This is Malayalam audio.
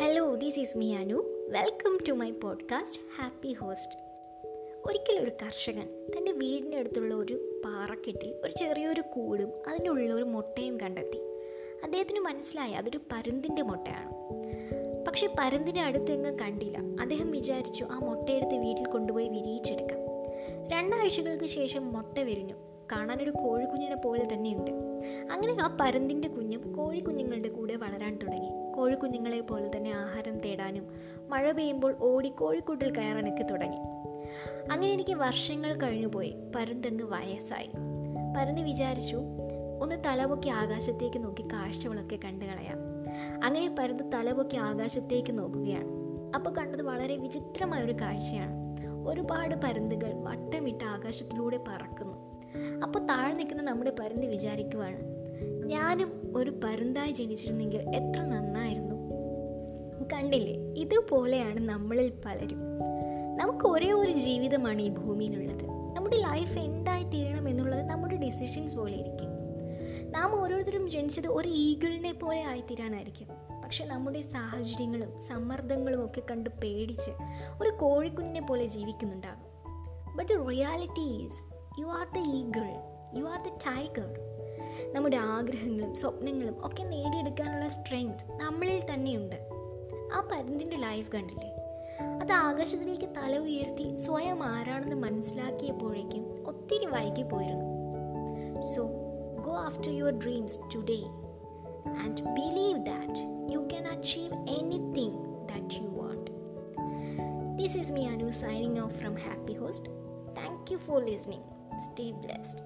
This is മിയാനു Anu welcome to my podcast happy host ഒരിക്കലും ഒരു കർഷകൻ തന്റെ വീടിന്റെ അടുത്തുള്ള ഒരു പാറക്കെട്ടിൽ ഒരു ചെറിയൊരു കൂടും അതിന്റെ ഒരു മുട്ടയും കണ്ടെത്തി. അദ്ദേഹത്തിന് മനസ്സിലായി അതൊരു പരുന്തിന്റെ മുട്ടയാണ്. പക്ഷേ പരുന്തിനെ അടുത്തെങ്ങും കണ്ടില്ല. അദ്ദേഹം വിചാരിച്ചു ആ മുട്ടയെടുത്ത് വീട്ടിൽ കൊണ്ടുപോയി വിരിയിച്ചെടുക്കാം. രണ്ടാഴ്ചകൾക്ക് ശേഷം മുട്ട വിരിഞ്ഞു. കാണാനൊരു കോഴിക്കുഞ്ഞിനെ പോലെ തന്നെയുണ്ട്. അങ്ങനെ ആ പരുന്തിന്റെ കുഞ്ഞും കോഴിക്കുഞ്ഞുങ്ങളുടെ കൂടെ വളരാൻ തുടങ്ങി. കോഴിക്കുഞ്ഞുങ്ങളെ പോലെ തന്നെ ആഹാരം തേടാനും മഴ പെയ്യുമ്പോൾ ഓടി കോഴിക്കൂട്ടിൽ കയറാനൊക്കെ തുടങ്ങി. അങ്ങനെ എനിക്ക് വർഷങ്ങൾ കഴിഞ്ഞുപോയി പരുന്തങ്ങ് വയസ്സായി. പരുന്ത് വിചാരിച്ചു ഒന്ന് തലപൊക്കി ആകാശത്തേക്ക് നോക്കി കാഴ്ചകളൊക്കെ കണ്ടു കളയാം. അങ്ങനെ പരുന്ത് തലപൊക്കി ആകാശത്തേക്ക് നോക്കുകയാണ്. അപ്പോൾ കണ്ടത് വളരെ വിചിത്രമായ ഒരു കാഴ്ചയാണ്. ഒരുപാട് പരുന്തുകൾ വട്ടമിട്ട് ആകാശത്തിലൂടെ പറക്കുന്നു. അപ്പോൾ താഴെ നിൽക്കുന്ന നമ്മുടെ പരുന്ത് വിചാരിക്കുവാണ് ഞാനും ഒരു പരുന്തായി ജനിച്ചിരുന്നെങ്കിൽ എത്ര നന്നായിരുന്നു. കണ്ടില്ലേ ഇതുപോലെയാണ് നമ്മളിൽ പലരും. നമുക്ക് ഒരേ ഒരു ജീവിതമാണ് ഈ ഭൂമിയിലുള്ളത്. നമ്മുടെ ലൈഫ് എന്തായി തീരണം എന്നുള്ളത് നമ്മുടെ ഡിസിഷൻസ് പോലെ ഇരിക്കും. നാം ഓരോരുത്തരും ജനിച്ചത് ഒരു ഈഗിളിനെ പോലെ ആയിത്തീരാനായിരിക്കും. പക്ഷെ നമ്മുടെ സാഹചര്യങ്ങളും സമ്മർദ്ദങ്ങളും ഒക്കെ കണ്ട് പേടിച്ച് ഒരു കോഴിക്കുഞ്ഞിനെ പോലെ ജീവിക്കുന്നുണ്ടാകും. But the reality is you are the eagle you are the tiger നമ്മുടെ ആഗ്രഹങ്ങളും സ്വപ്നങ്ങളും ഒക്കെ നേടിയെടുക്കാനുള്ള സ്ട്രെങ്ത് നമ്മളിൽ തന്നെയുണ്ട്. ആ പരുന്തിന്റെ ലൈഫ് കണ്ടില്ലേ? അത് ആകാശത്തിലേക്ക് തല ഉയർത്തി സ്വയം ആരാണെന്ന് മനസ്സിലാക്കിയപ്പോഴേക്കും ഒത്തിരി വൈകി പോയിരുന്നു. So go after your dreams today and believe that you can achieve anything that you want this is me Anu signing off from happy host thank you for listening Stay blessed.